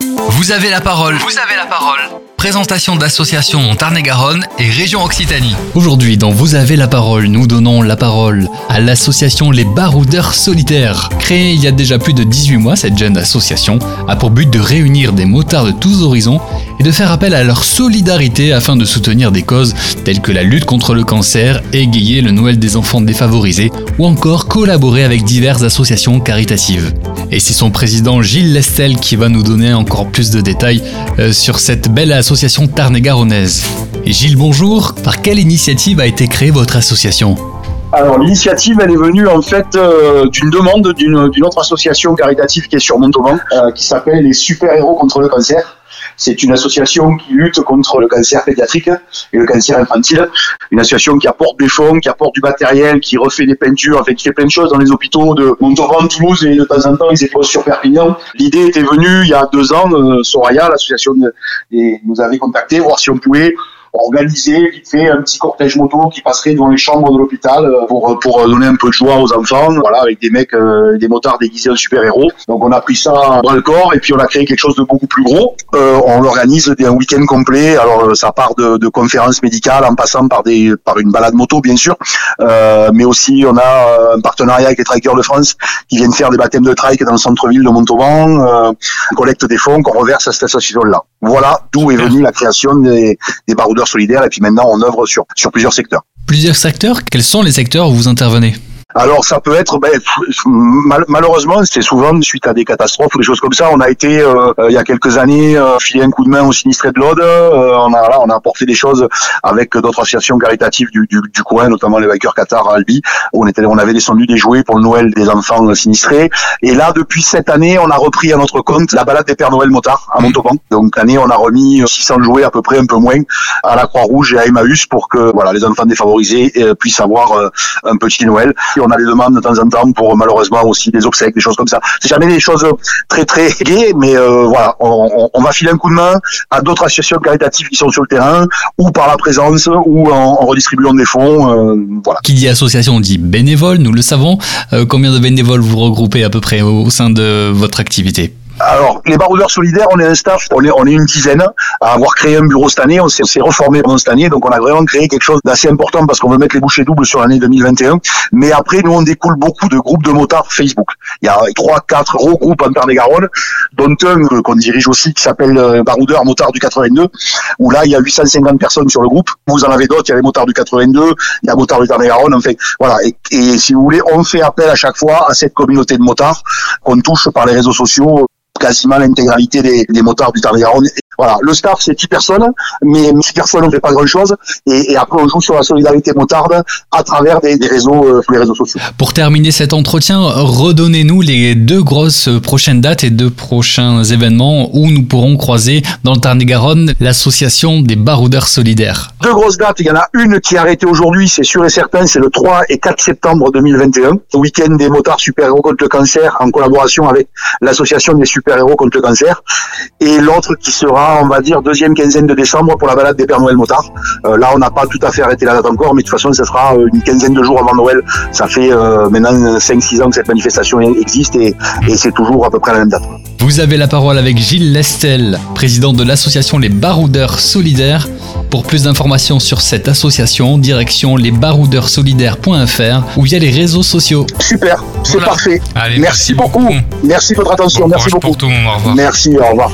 Vous avez la parole. Vous avez la parole. Présentation d'associations Tarn-et-Garonne et région Occitanie. Aujourd'hui, dans Vous avez la parole, nous donnons la parole à l'association Les Baroudeurs Solitaires. Créée il y a déjà plus de 18 mois, cette jeune association a pour but de réunir des motards de tous horizons et de faire appel à leur solidarité afin de soutenir des causes telles que la lutte contre le cancer, égayer le Noël des enfants défavorisés ou encore collaborer avec diverses associations caritatives. Et c'est son président Gilles Lestel qui va nous donner encore plus de détails euh, sur cette belle association tarn-et-garonnaise. Et Gilles, bonjour. Par quelle initiative a été créée votre association? Alors l'initiative, elle est venue en fait euh, d'une demande d'une autre association caritative qui est sur Montauban, euh, qui s'appelle les Super Héros contre le cancer. C'est une association qui lutte contre le cancer pédiatrique et le cancer infantile. Une association qui apporte des fonds, qui apporte du matériel, qui refait des peintures, en fait, qui fait plein de choses dans les hôpitaux de Montauban, Toulouse et de temps en temps ils exposent sur Perpignan. L'idée était venue il y a deux ans, euh, Soraya, l'association, nous avait contacté, voir si on pouvait organiser vite fait un petit cortège moto qui passerait devant les chambres de l'hôpital euh, pour, pour donner un peu de joie aux enfants, voilà, avec des mecs, euh, des motards déguisés en super-héros. Donc on a pris ça à bras le corps et puis on a créé quelque chose de beaucoup plus gros. Euh, on l'organise un week-end complet. Alors euh, ça part de, de, conférences médicales en passant par des par une balade moto bien sûr, euh, mais aussi on a un partenariat avec les Trikers de France qui viennent faire des baptêmes de trike dans le centre-ville de Montauban, euh, collecte des fonds qu'on reverse à cette association-là. Voilà d'où est venue la création des, des baroudeurs solidaires et puis maintenant on œuvre sur, sur plusieurs secteurs. Plusieurs secteurs Quels sont les secteurs où vous intervenez? Alors ça peut être, ben, malheureusement, c'est souvent suite à des catastrophes ou des choses comme ça. On a été euh, il y a quelques années euh, filer un coup de main aux sinistrés de l'Aude. Euh, on a on a apporté des choses avec d'autres associations caritatives du, du, du, coin, notamment les Bikers Qatar à Albi. On était, on avait descendu des jouets pour le Noël des enfants sinistrés. Et là, depuis cette année, on a repris à notre compte la balade des Pères Noël motards à Montauban. Donc l'année, on a remis 600 jouets à peu près, un peu moins, à la Croix-Rouge et à Emmaüs pour que voilà les enfants défavorisés puissent avoir un petit Noël on a des demandes de temps en temps pour malheureusement aussi des obsèques, des choses comme ça. C'est jamais des choses très très gaies, mais euh, voilà, on, va filer un coup de main à d'autres associations caritatives qui sont sur le terrain, ou par la présence, ou en, redistribuant des fonds. Euh, voilà. Qui dit association dit bénévole, nous le savons. Euh, combien de bénévoles vous regroupez à peu près au sein de votre activité? Alors, les baroudeurs solidaires, on est un staff, on est, on est une dizaine à avoir créé un bureau cette année. On s'est reformé pendant cette année, donc on a vraiment créé quelque chose d'assez important parce qu'on veut mettre les bouchées doubles sur l'année 2021. Mais après, nous, on découle beaucoup de groupes de motards Facebook. Il y a trois, quatre gros groupes en Tarn-et-Garonne, dont un euh, qu'on dirige aussi qui s'appelle euh, Baroudeur Motard du 82, où là, il y a 850 personnes sur le groupe. Vous en avez d'autres, il y a les motards du 82, il y a Motard du Tarn-et-Garonne, enfin, voilà. Et, et si vous voulez, on fait appel à chaque fois à cette communauté de motards qu'on touche par les réseaux sociaux quasiment l'intégralité des, des motards du Tarn-et-Garonne voilà, le staff c'est 10 personnes, mais 10 personnes on fait pas grand chose. Et, après on joue sur la solidarité motarde à travers des, réseaux, euh, les réseaux sociaux. Pour terminer cet entretien, redonnez-nous les deux grosses prochaines dates et deux prochains événements où nous pourrons croiser dans le Tarn-et-Garonne l'association des baroudeurs solidaires. Deux grosses dates, il y en a une qui est arrêtée aujourd'hui, c'est sûr et certain, c'est le 3 et 4 septembre 2021, le week-end des motards super-héros contre le cancer en collaboration avec l'association des super-héros contre le cancer. Et l'autre qui sera on va dire, deuxième quinzaine de décembre pour la balade des Pères Noël motards. Euh, là, on n'a pas tout à fait arrêté la date encore, mais de toute façon, ça sera euh, une quinzaine de jours avant Noël. Ça fait euh, maintenant 5-6 ans que cette manifestation existe et, et c'est toujours à peu près la même date. Vous avez la parole avec Gilles Lestel, président de l'association Les Baroudeurs Solidaires. Pour plus d'informations sur cette association, direction lesbaroudeurssolidaires.fr ou via les réseaux sociaux. Super, c'est parfait. merci, beaucoup. Merci de votre attention. merci beaucoup. Pour tout, au revoir. Merci, au revoir.